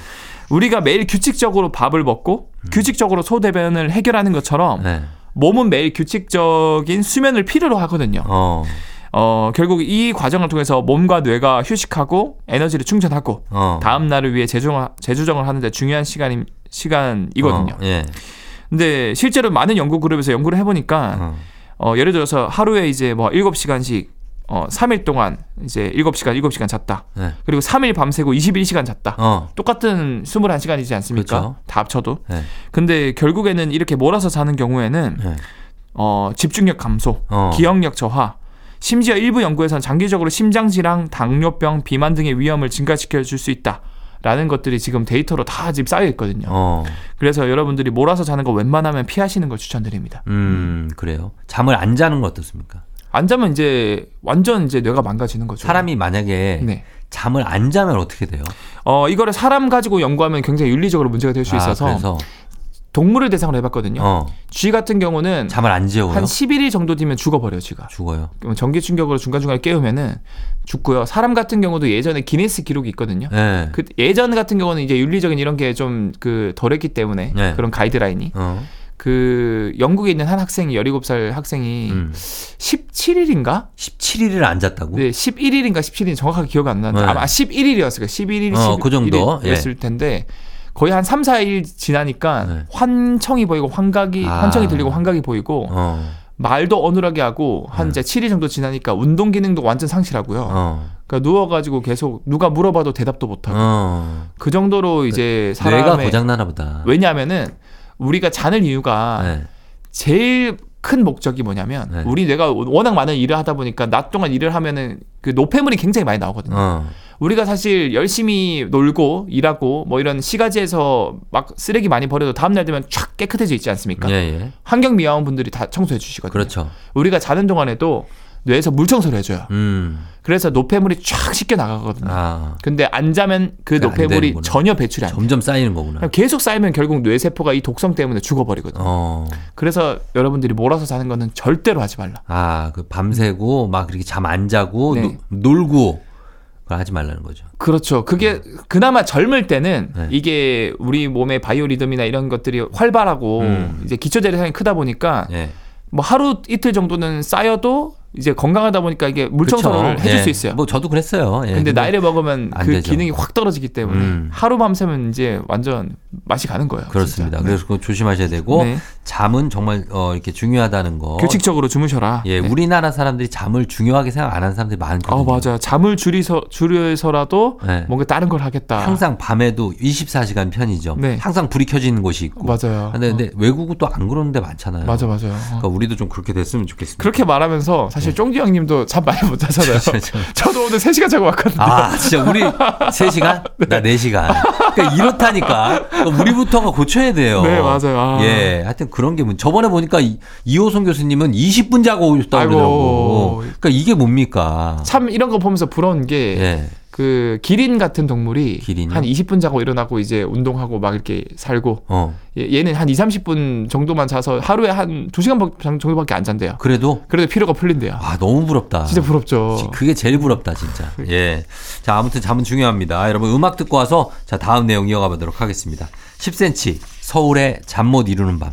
우리가 매일 규칙적으로 밥을 먹고 규칙적으로 소대변을 해결하는 것처럼 음. 네. 몸은 매일 규칙적인 수면을 필요로 하거든요. 어. 어, 결국 이 과정을 통해서 몸과 뇌가 휴식하고 에너지를 충전하고 어. 다음 날을 위해 재조정, 재조정을 하는데 중요한 시간이 시간이거든요. 어. 예. 근데 실제로 많은 연구 그룹에서 연구를 해보니까 어. 어, 예를 들어서 하루에 이제 뭐 7시간씩 어 3일 동안 이제 7시간 7시간 잤다. 네. 그리고 3일 밤새고 21시간 잤다. 어. 똑같은 21시간이지 않습니까? 그렇죠. 다 합쳐도. 네. 근데 결국에는 이렇게 몰아서 자는 경우에는 네. 어, 집중력 감소, 어. 기억력 저하, 심지어 일부 연구에서는 장기적으로 심장질환, 당뇨병, 비만 등의 위험을 증가시켜 줄 수 있다. 라는 것들이 지금 데이터로 다 지금 쌓여 있거든요. 어. 그래서 여러분들이 몰아서 자는 거 웬만하면 피하시는 걸 추천드립니다. 음, 그래요. 잠을 안 자는 건 어떻습니까? 안 자면 이제 완전 이제 뇌가 망가지는 거죠. 사람이 만약에 네. 잠을 안 자면 어떻게 돼요? 어 이거를 사람 가지고 연구하면 굉장히 윤리적으로 문제가 될수 아, 있어서 그래서 동물을 대상으로 해봤거든요. 어, 쥐 같은 경우는 잠을 안 재워요. 한 11일 정도 뒤면 죽어버려요, 쥐가. 죽어요. 전기 충격으로 중간중간에 깨우면은 죽고요. 사람 같은 경우도 예전에 기네스 기록이 있거든요. 네. 그 예전 같은 경우는 이제 윤리적인 이런 게 좀 그 덜했기 때문에 네. 그런 가이드라인이 어. 그 영국에 있는 한 학생이 17살 학생이 음. 17일인가? 17일을 안 잤다고? 네, 11일인가 17일 정확하게 기억이 안 나는데 네. 아마 11일이었을 거예요. 11일, 어, 그 정도. 11일이었을 텐데 거의 한 3, 4일 지나니까 네. 환청이 보이고 환각이 아. 환청이 들리고 환각이 보이고 어. 말도 어눌하게 하고 한 네. 이제 7일 정도 지나니까 운동 기능도 완전 상실하고요. 어. 그러니까 누워가지고 계속 누가 물어봐도 대답도 못하고 어. 그 정도로 이제 뇌가 사람의 고장 나나 보다. 왜냐하면은 우리가 자는 이유가 네. 제일 큰 목적이 뭐냐면 네. 우리 뇌가 워낙 많은 일을 하다 보니까 낮 동안 일을 하면은 그 노폐물이 굉장히 많이 나오거든요. 어. 우리가 사실 열심히 놀고 일하고 뭐 이런 시가지에서 막 쓰레기 많이 버려도 다음 날 되면 쫙 깨끗해져 있지 않습니까? 예, 예. 환경 미화원 분들이 다 청소해 주시거든요. 그렇죠. 우리가 자는 동안에도 뇌에서 물 청소를 해줘요. 음. 그래서 노폐물이 쫙 씻겨 나가거든요. 아. 근데 안 자면 그안 노폐물이. 전혀 배출이 안 돼요. 점점 쌓이는 거구나. 계속 쌓이면 결국 뇌세포가 이 독성 때문에 죽어버리거든요. 어. 그래서 여러분들이 몰아서 자는 거는 절대로 하지 말라. 아, 그 밤새고 막 그렇게 잠 안 자고 네. 노- 놀고 하지 말라는 거죠. 그렇죠. 그게 그나마 젊을 때는 네. 이게 우리 몸의 바이오리듬이나 이런 것들이 활발하고 음. 이제 기초 대사량이 크다 보니까 예. 뭐 하루 이틀 정도는 쌓여도 이제 건강하다 보니까 이게 물. 청소를 해줄 예. 수 있어요. 뭐 저도 그랬어요. 예. 근데 나이를 먹으면 안그 되죠. 기능이 확 떨어지기 때문에 음. 하루 밤새면 이제 완전 맛이 가는 거예요. 그렇습니다. 진짜. 그래서 그거 조심하셔야 되고 네. 잠은 정말 어, 이렇게 중요하다는 거. 규칙적으로 주무셔라. 예, 네. 우리나라 사람들이 잠을 중요하게 생각 안 하는 사람들이 많거든요. 아 맞아. 잠을 줄이서 줄여서라도 네. 뭔가 다른 걸 하겠다. 항상 밤에도 24시간 편의점. 네. 항상 불이 켜져 있는 곳이 있고. 맞아요. 근데, 근데 외국은 또 안 그러는 데 많잖아요. 맞아 맞아요. 어. 그러니까 우리도 좀 그렇게 됐으면 좋겠습니다. 그렇게 말하면서 사실 쫑디 형님도 잠 많이 못 자잖아요. 저, (laughs) 저. 저도 오늘 3시간 자고 왔거든요. 아, 진짜 우리 3시간? (laughs) 나 4시간. 그러니까 이렇다니까. 그러니까 우리부터가 고쳐야 돼요. 네, 맞아요. 아. 예. 하여튼 그런 게 뭐, 저번에 보니까 이- 이호선 교수님은 20분 자고 오셨다고. 그러더라고. 그러니까 이게 뭡니까? 참 이런 거 보면서 부러운 게 예. 그 기린 같은 동물이 기린이요? 한 20분 자고 일어나고 이제 운동하고 막 이렇게 살고 어. 얘- 얘는 한 2, 30분 정도만 자서 하루에 한 2시간 정도밖에 안 잔대요. 그래도 그래도 피로가 풀린대요. 아, 너무 부럽다. 진짜 부럽죠. 그게 제일 부럽다, 진짜. 예. 자, 아무튼 잠은 중요합니다. 여러분, 음악 듣고 와서 자, 다음 내용 이어가 보도록 하겠습니다. 10cm, 서울의 잠 못 이루는 밤.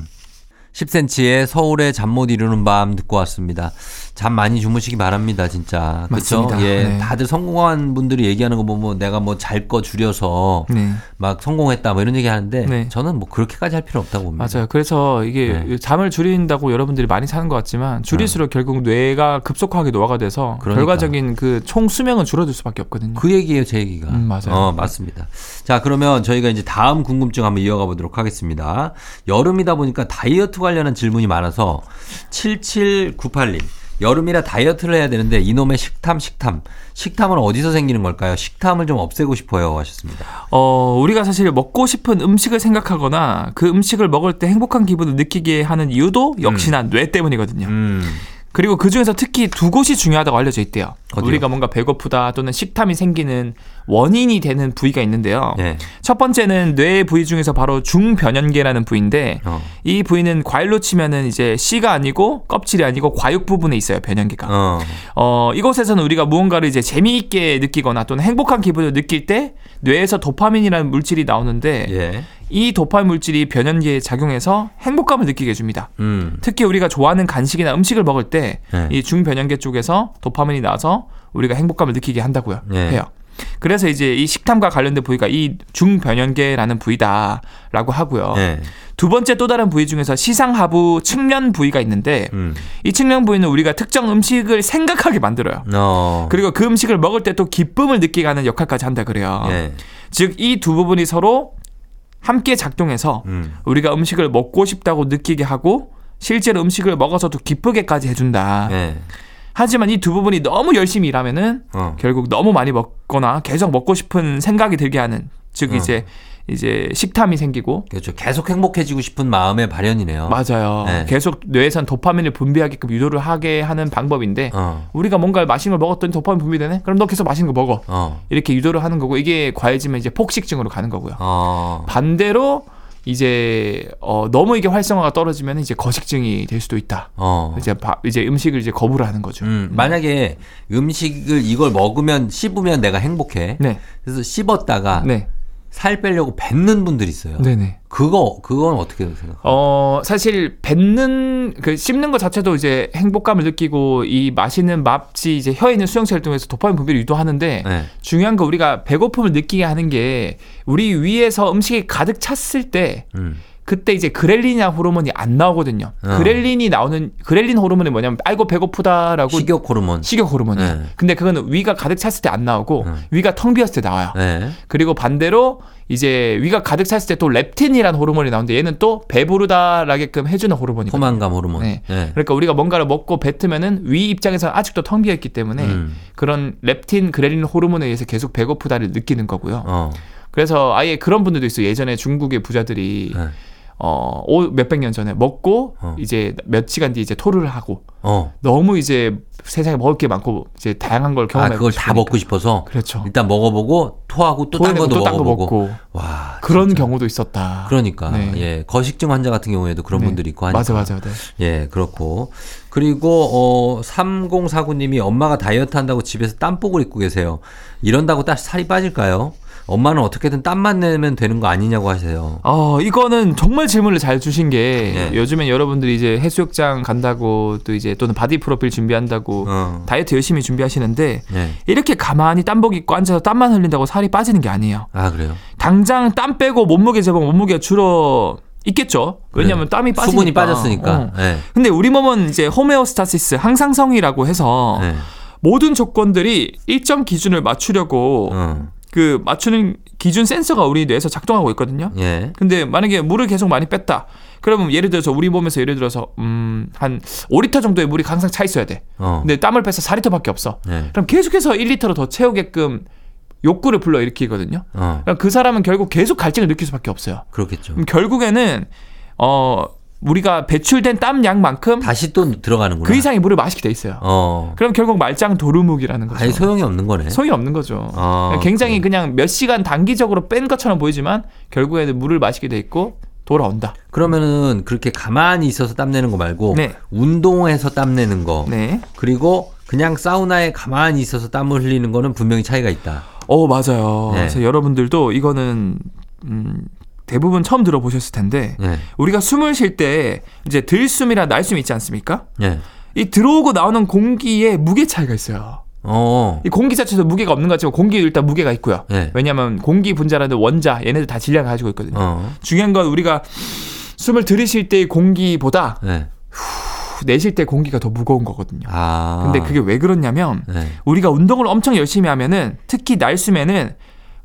10cm의 서울의 잠 못 이루는 밤 듣고 왔습니다. 잠 많이 주무시기 바랍니다, 진짜. 그렇죠? 예. 네. 다들 성공한 분들이 얘기하는 거 보면 내가 뭐 잘 거 줄여서 네. 막 성공했다 뭐 이런 얘기 하는데 네. 저는 뭐 그렇게까지 할 필요 없다고 봅니다. 맞아요. 그래서 이게 네. 잠을 줄인다고 여러분들이 많이 사는 것 같지만 줄일수록 결국 뇌가 급속하게 노화가 돼서 그러니까. 결과적인 그 총 수명은 줄어들 수밖에 없거든요. 그 얘기예요, 제 얘기가. 음, 맞아요. 어, 맞습니다. 자, 그러면 저희가 이제 다음 궁금증 한번 이어가 보도록 하겠습니다. 여름이다 보니까 다이어트 관련한 질문이 많아서 7798님. 여름이라 다이어트를 해야 되는데 이놈의 식탐, 식탐. 식탐은 어디서 생기는 걸까요? 식탐을 좀 없애고 싶어요. 하셨습니다. 어, 우리가 사실 먹고 싶은 음식을 생각하거나 그 음식을 먹을 때 행복한 기분을 느끼게 하는 이유도 역시나 뇌 때문이거든요. 음. 그리고 그 중에서 특히 두 곳이 중요하다고 알려져 있대요. 어디요? 우리가 뭔가 배고프다 또는 식탐이 생기는 원인이 되는 부위가 있는데요. 네. 첫 번째는 뇌 부위 중에서 바로 중변연계라는 부위인데 어. 이 부위는 과일로 치면은 이제 씨가 아니고 껍질이 아니고 과육 부분에 있어요 변연계가. 어. 어. 이곳에서는 우리가 무언가를 이제 재미있게 느끼거나 또는 행복한 기분을 느낄 때 뇌에서 도파민이라는 물질이 나오는데 예. 이 도파민 물질이 변연계에 작용해서 행복감을 느끼게 해줍니다. 음. 특히 우리가 좋아하는 간식이나 음식을 먹을 때이 네. 중변연계 쪽에서 도파민이 나와서 우리가 행복감을 느끼게 한다고요. 네. 해요. 그래서 이제 이 식탐과 관련된 부위가 이 중변연계라는 부위다라고 하고요. 네. 두 번째 또 다른 부위 중에서 시상하부 측면 부위가 있는데 음. 이 측면 부위는 우리가 특정 음식을 생각하게 만들어요. 어. 그리고 그 음식을 먹을 때 또 기쁨을 느끼게 하는 역할까지 한다 그래요. 예. 즉이 두 부분이 서로 함께 작동해서 음. 우리가 음식을 먹고 싶다고 느끼게 하고 실제로 음식을 먹어서도 기쁘게까지 해준다. 예. 하지만 이 두 부분이 너무 열심히 일하면은 어. 결국 너무 많이 먹거나 계속 먹고 싶은 생각이 들게 하는 즉 어. 이제 이제 식탐이 생기고 그렇죠. 계속 행복해지고 싶은 마음의 발현이네요. 맞아요. 네. 계속 뇌에선 도파민을 분비하게끔 유도를 하게 하는 방법인데 어. 우리가 뭔가 맛있는 걸 먹었더니 도파민 분비되네? 그럼 너 계속 맛있는 거 먹어. 어. 이렇게 유도를 하는 거고 이게 과해지면 이제 폭식증으로 가는 거고요. 어. 반대로 이제 어 너무 이게 활성화가 떨어지면 이제 거식증이 될 수도 있다. 어. 이제 바, 이제 음식을 이제 거부를 하는 거죠. 음, 만약에 음식을 이걸 먹으면 씹으면 내가 행복해. 네. 그래서 씹었다가 네. 살 빼려고 뱉는 분들이 있어요. 네, 네. 그거 그건 어떻게 생각해요? 어, 사실 뱉는 그 씹는 것 자체도 이제 행복감을 느끼고 이 맛있는 맛이 이제 혀에 있는 수용체를 통해서 도파민 분비를 유도하는데 네. 중요한 거 우리가 배고픔을 느끼게 하는 게 우리 위에서 음식이 가득 찼을 때 음. 그때 이제 그렐린이나 호르몬이 안 나오거든요. 어. 그렐린이 나오는 그렐린 호르몬이 뭐냐면 아이고 배고프다라고 식욕 호르몬. 식욕 호르몬이에요. 네. 근데 그거는 위가 가득 찼을 때 안 나오고 네. 위가 텅 비었을 때 나와요. 네. 그리고 반대로 이제 위가 가득 찼을 때 또 렙틴이라는 호르몬이 나오는데 얘는 또 배부르다라게끔 해주는 호르몬이거든요. 포만감 호르몬. 네. 네. 그러니까 우리가 뭔가를 먹고 뱉으면은 위 입장에서는 아직도 텅 비어 있기 때문에 음. 그런 렙틴, 그렐린 호르몬에 의해서 계속 배고프다를 느끼는 거고요. 어. 그래서 아예 그런 분들도 있어요. 예전에 중국의 부자들이 네. 어, 오- 몇백 년 전에 먹고 어. 이제 몇 시간 뒤에 이제 토를 하고 어. 너무 이제 세상에 먹을 게 많고 이제 다양한 걸아 경험하고 그걸 다 싶으니까. 먹고 싶어서 그렇죠. 일단 먹어보고 토하고 또딴 토해내고 것도 먹어보고. 먹고 와. 그런 진짜. 경우도 있었다. 그러니까 네. 예 거식증 환자 같은 경우에도 그런 네. 분들이 있고 하니까 맞아 맞아. 네. 예 그렇고 그리고 어 3049님이 엄마가 다이어트 한다고 집에서 땀복을 입고 계세요 이런다고 딱 살이 빠질까요? 엄마는 어떻게든 땀만 내면 되는 거 아니냐고 하세요. 어, 이거는 정말 질문을 잘 주신 게 네. 요즘엔 여러분들이 이제 해수욕장 간다고 또 이제 또는 바디 프로필 준비한다고 어. 다이어트 열심히 준비하시는데 예. 이렇게 가만히 땀복 입고 앉아서 땀만 흘린다고 살이 빠지는 게 아니에요. 아 그래요. 당장 땀 빼고 몸무게 재보면 몸무게가 줄어 있겠죠. 왜냐하면 그래. 땀이 빠지니까. 수분이 빠졌으니까. 어. 예. 근데 우리 몸은 이제 호메오스타시스 항상성이라고 해서 예. 모든 조건들이 일정 기준을 맞추려고 어. 그 맞추는 기준 센서가 우리 뇌에서 작동하고 있거든요. 예. 근데 만약에 물을 계속 많이 뺐다. 그러면 예를 들어서 우리 몸에서 예를 들어서 음한 5리터 정도의 물이 항상 차 있어야 돼. 어. 근데 땀을 빼서 4리터밖에 없어. 예. 그럼 계속해서 1리터로 더 채우게끔 욕구를 불러 일으키거든요. 어. 그럼 그 사람은 결국 계속 갈증을 느낄 수밖에 없어요. 그렇겠죠. 그럼 결국에는 어 우리가 배출된 땀 양만큼 다시 또 들어가는구나. 그 이상의 물을 마시게 돼 있어요. 어. 그럼 결국 말짱 도루묵이라는 거죠. 아니 소용이 없는 거네. 소용이 없는 거죠. 어, 굉장히 그냥 몇 시간 단기적으로 뺀 것처럼 보이지만 결국에는 물을 마시게 돼 있고 돌아온다. 그러면은 그렇게 가만히 있어서 땀 내는 거 말고 네. 운동해서 땀 내는 거 네. 그리고 그냥 사우나에 가만히 있어서 땀을 흘리는 거는 분명히 차이가 있다. 어 맞아요. 네. 그래서 여러분들도 이거는 음, 대부분 처음 들어보셨을 텐데 예. 우리가 숨을 쉴 때 이제 들숨이랑 날숨 있지 않습니까? 예. 이 들어오고 나오는 공기에 무게 차이가 있어요. 어. 이 공기 자체도 무게가 없는 것 같지만 공기 일단 무게가 있고요. 네. 왜냐하면 공기 분자라는 원자 얘네들 다 질량을 가지고 있거든요. 어. 중요한 건 우리가 숨을 들이쉴 때의 공기보다 예. 후, 내쉴 때 공기가 더 무거운 거거든요. 아. 근데 그게 왜 그러냐면 예. 우리가 운동을 엄청 열심히 하면은 특히 날숨에는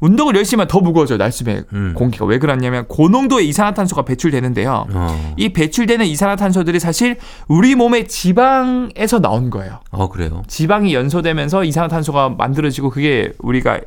운동을 열심히 하면 더 무거워져요. 날숨에 음. 공기가 왜 그러냐면 고농도의 이산화탄소가 배출되는데요. 어. 이 배출되는 이산화탄소들이 사실 우리 몸의 지방에서 나온 거예요. 어 그래요. 지방이 연소되면서 이산화탄소가 만들어지고 그게 우리가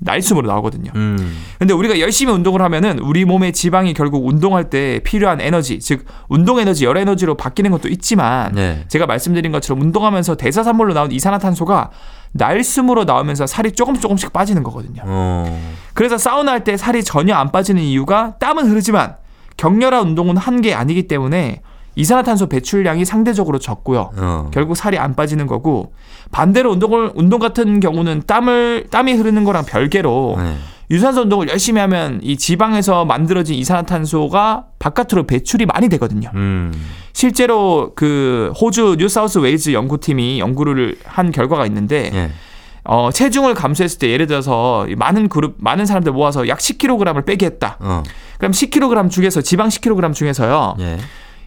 날숨으로 나오거든요. 음. 근데 우리가 열심히 운동을 하면은 우리 몸의 지방이 결국 운동할 때 필요한 에너지, 즉 운동 에너지, 열 에너지로 바뀌는 것도 있지만 네. 제가 말씀드린 것처럼 운동하면서 대사산물로 나온 이산화탄소가 날숨으로 나오면서 살이 조금씩 조금씩 빠지는 거거든요. 어. 그래서 사우나 할 때 살이 전혀 안 빠지는 이유가 땀은 흐르지만 격렬한 운동은 한 게 아니기 때문에 이산화탄소 배출량이 상대적으로 적고요. 어. 결국 살이 안 빠지는 거고 반대로 운동을 운동 같은 경우는 땀을 땀이 흐르는 거랑 별개로 네. 유산소 운동을 열심히 하면 이 지방에서 만들어진 이산화탄소가 바깥으로 배출이 많이 되거든요. 음. 실제로 그 호주 뉴사우스 웨일즈 연구팀이 연구를 한 결과가 있는데 예. 어, 체중을 감소했을 때 예를 들어서 많은 그룹 많은 사람들 모아서 약 10kg을 빼게 했다. 어. 그럼 10kg 중에서 지방 10kg 중에서요. 예.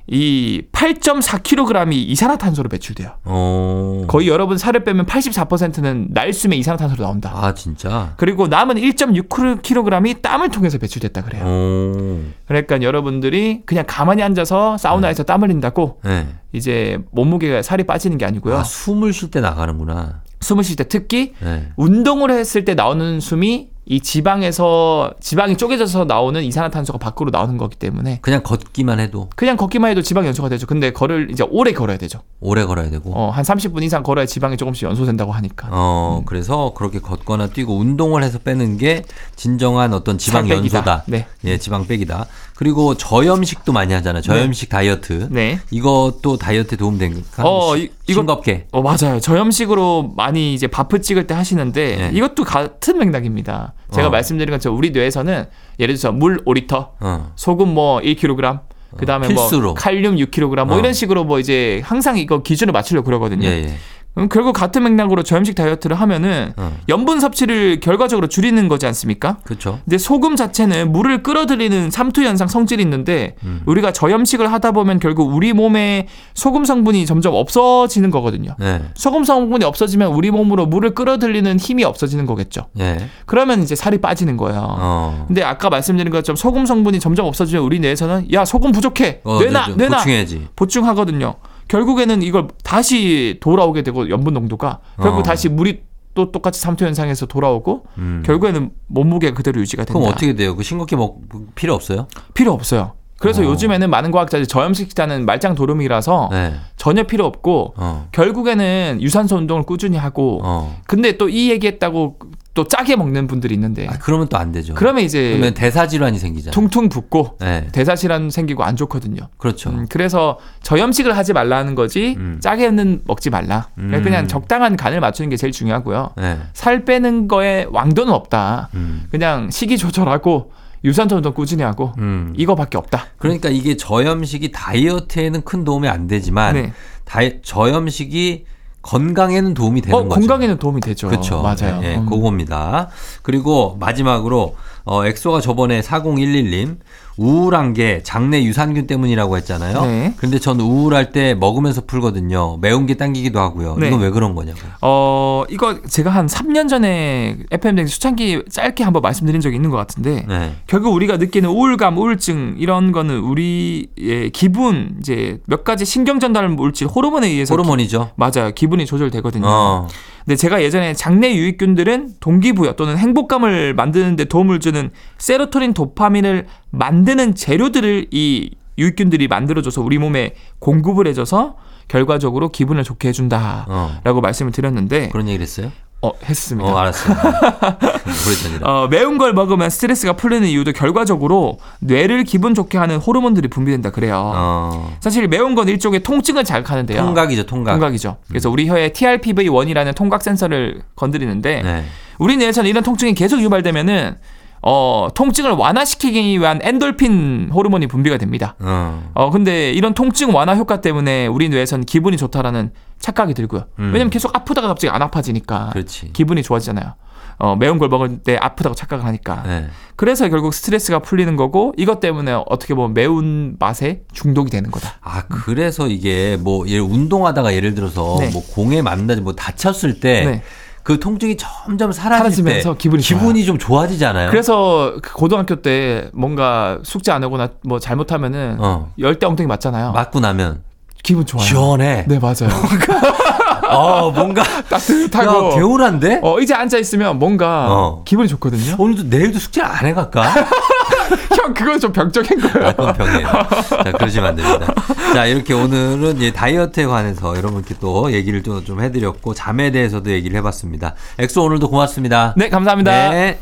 이 8.4kg이 이산화탄소로 배출돼요. 어. 거의 여러분 살을 빼면 84%는 날숨에 이산화탄소로 나온다. 아, 진짜? 그리고 남은 1.6kg이 땀을 통해서 배출됐다 그래요. 오. 그러니까 여러분들이 그냥 가만히 앉아서 사우나에서 땀 흘린다고 네. 이제 몸무게가 살이 빠지는 게 아니고요. 아, 숨을 쉴 때 나가는구나. 숨을 쉴 때 특히 네. 운동을 했을 때 나오는 숨이 이 지방에서 지방이 쪼개져서 나오는 이산화탄소가 밖으로 나오는 거기 때문에 그냥 걷기만 해도 그냥 걷기만 해도 지방 연소가 되죠. 근데 걸을 이제 오래 걸어야 되죠. 오래 걸어야 되고. 어, 한 30분 이상 걸어야 지방이 조금씩 연소된다고 하니까. 어, 음. 그래서 그렇게 걷거나 뛰고 운동을 해서 빼는 게 진정한 어떤 지방. 연소다. 네. 예, 지방 빼기다. 그리고 저염식도 많이 하잖아요. 저염식 다이어트. 네. 이것도 다이어트에 도움 됩니까? 어, 이- 이거- 싱겁게. 어, 맞아요. 저염식으로 많이 이제 밥을 찍을 때 하시는데 네. 이것도 같은 맥락입니다. 제가 어. 말씀드린 것처럼 우리 뇌에서는 예를 들어서 물 5리터, 어. 소금 뭐 1kg, 그다음에 필수로. 뭐 칼륨 6kg 뭐 어. 이런 식으로 뭐 이제 항상 이거 기준을 맞추려고 그러거든요. 예, 예. 그럼 결국 같은 맥락으로 저염식 다이어트를 하면은 어. 염분 섭취를 결과적으로 줄이는 거지 않습니까? 그렇죠. 근데 소금 자체는 물을 끌어들이는 삼투 현상 성질이 있는데 음. 우리가 저염식을 하다 보면 결국 우리 몸에 소금 성분이 점점 없어지는 거거든요. 네. 소금 성분이 없어지면 우리 몸으로 물을 끌어들이는 힘이 없어지는 거겠죠. 예. 그러면 이제 살이 빠지는 거예요. 어. 근데 아까 말씀드린 것처럼 소금 성분이 점점 없어지면 우리 뇌에서는 야 소금 부족해 어, 뇌나 좀 뇌나 보충해야지. 보충하거든요. 결국에는 이걸 다시 돌아오게 되고 염분 농도가 결국 어. 다시 물이 또 똑같이 삼투 현상에서 돌아오고 음. 결국에는 몸무게가 그대로 유지가 된다. 그럼 어떻게 돼요? 그 싱겁게 먹 필요 없어요? 필요 없어요. 그래서 어. 요즘에는 많은 과학자들이 저염식 식단은 말짱 도루미라서 네. 전혀 필요 없고 어. 결국에는 유산소 운동을 꾸준히 하고 어. 근데 또 이 얘기했다고 또 짜게 먹는 분들이 있는데 아, 그러면 또 안 되죠. 그러면 이제 그러면 대사 질환이 생기잖아요. 퉁퉁 붓고 네. 대사 질환 생기고 안 좋거든요. 그렇죠. 음, 그래서 저염식을 하지 말라는 거지 음. 짜게는 먹지 말라. 그냥 음. 그냥 적당한 간을 맞추는 게 제일 중요하고요. 네. 살 빼는 거에 왕도는 없다. 음. 그냥 식이 조절하고 유산소 운동 꾸준히 하고 음. 이거밖에 없다. 그러니까 이게 저염식이 다이어트에는 큰 도움이 안 되지만 네. 다이, 저염식이 건강에는 도움이 되는 어, 거죠. 건강에는 도움이 되죠. 그렇죠. 맞아요. 예, 예, 음. 그겁니다. 그리고 마지막으로 어, 엑소가 저번에 4011님 우울한 게 장내 유산균 때문이라고 했잖아요. 네. 근데 전 우울할 때 먹으면서 풀거든요. 매운 게 당기기도 하고요. 네. 이건 왜 그런 거냐고. 어, 이거 제가 한 3년 전에 FM 댕 수창기 짧게 한번 말씀드린 적이 있는 것 같은데 네. 결국 우리가 느끼는 우울감, 우울증 이런 거는 우리의 기분 이제 몇 가지 신경 전달 물질 호르몬에 의해서 호르몬이죠. 기- 맞아요. 기분이 조절되거든요. 어. 근데 제가 예전에 장내 유익균들은 동기부여 또는 행복감을 만드는 데 도움을 주는 세로토닌, 도파민을 만드는 재료들을 이 유익균들이 만들어줘서 우리 몸에 공급을 해줘서 결과적으로 기분을 좋게 해준다라고 어. 말씀을 드렸는데 그런 얘기를 했어요? 어 했습니다. 어, 알았어요. (laughs) 오래전이라. 어, 매운 걸 먹으면 스트레스가 풀리는 이유도 결과적으로 뇌를 기분 좋게 하는 호르몬들이 분비된다 그래요. 어. 사실 매운 건 일종의 통증을 자극하는데요. 통각이죠, 통각. 통각이죠. 그래서 우리 혀에 TRPV1이라는 통각 센서를 건드리는데 네. 우리 뇌에서는 이런 통증이 계속 유발되면은 어, 통증을 완화시키기 위한 엔돌핀 호르몬이 분비가 됩니다. 어. 어, 근데 이런 통증 완화 효과 때문에 우리 뇌에서는 기분이 좋다라는 착각이 들고요. 음. 왜냐면 계속 아프다가 갑자기 안 아파지니까 그렇지. 기분이 좋아지잖아요. 어, 매운 걸 먹을 때 아프다고 착각을 하니까. 네. 그래서 결국 스트레스가 풀리는 거고 이것 때문에 어떻게 보면 매운 맛에 중독이 되는 거다. 아, 그래서 이게 뭐, 예를 운동하다가 예를 들어서 네. 뭐 공에 만나지 뭐 다쳤을 때 네. 그 통증이 점점 사라질 사라지면서 때 기분이 기분이 좀 좋아지잖아요. 그래서 그 고등학교 때 뭔가 숙제 안 하거나 뭐 잘못하면은 어. 열대 엉덩이 맞잖아요. 맞고 나면 기분 좋아요. 시원해. 네 맞아요. (laughs) 어, 뭔가 (laughs) 따뜻하고. 야, 개운한데? 어 이제 앉아 있으면 뭔가 어. 기분이 좋거든요. 오늘도 내일도 숙제를 안 해갈까? (laughs) 형 그건 좀 병적인 거예요. 아, 그건 병이에요. 자, 그러시면 안 됩니다. 자, 이렇게 오늘은 이제 다이어트에 관해서 여러분께 또 얘기를 또좀 해드렸고, 잠에 대해서도 얘기를 해봤습니다. 엑소 오늘도 고맙습니다. 네 감사합니다. 네.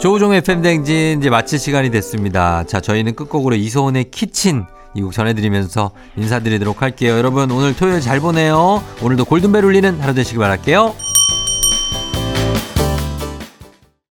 조우종의 팬댕진 이제 마칠 시간이 됐습니다. 자, 저희는 끝곡으로 이소은의 키친 이 곡 전해드리면서 인사드리도록 할게요. 여러분 오늘 토요일 잘 보내요. 오늘도 골든벨 울리는 하루 되시길 바랄게요.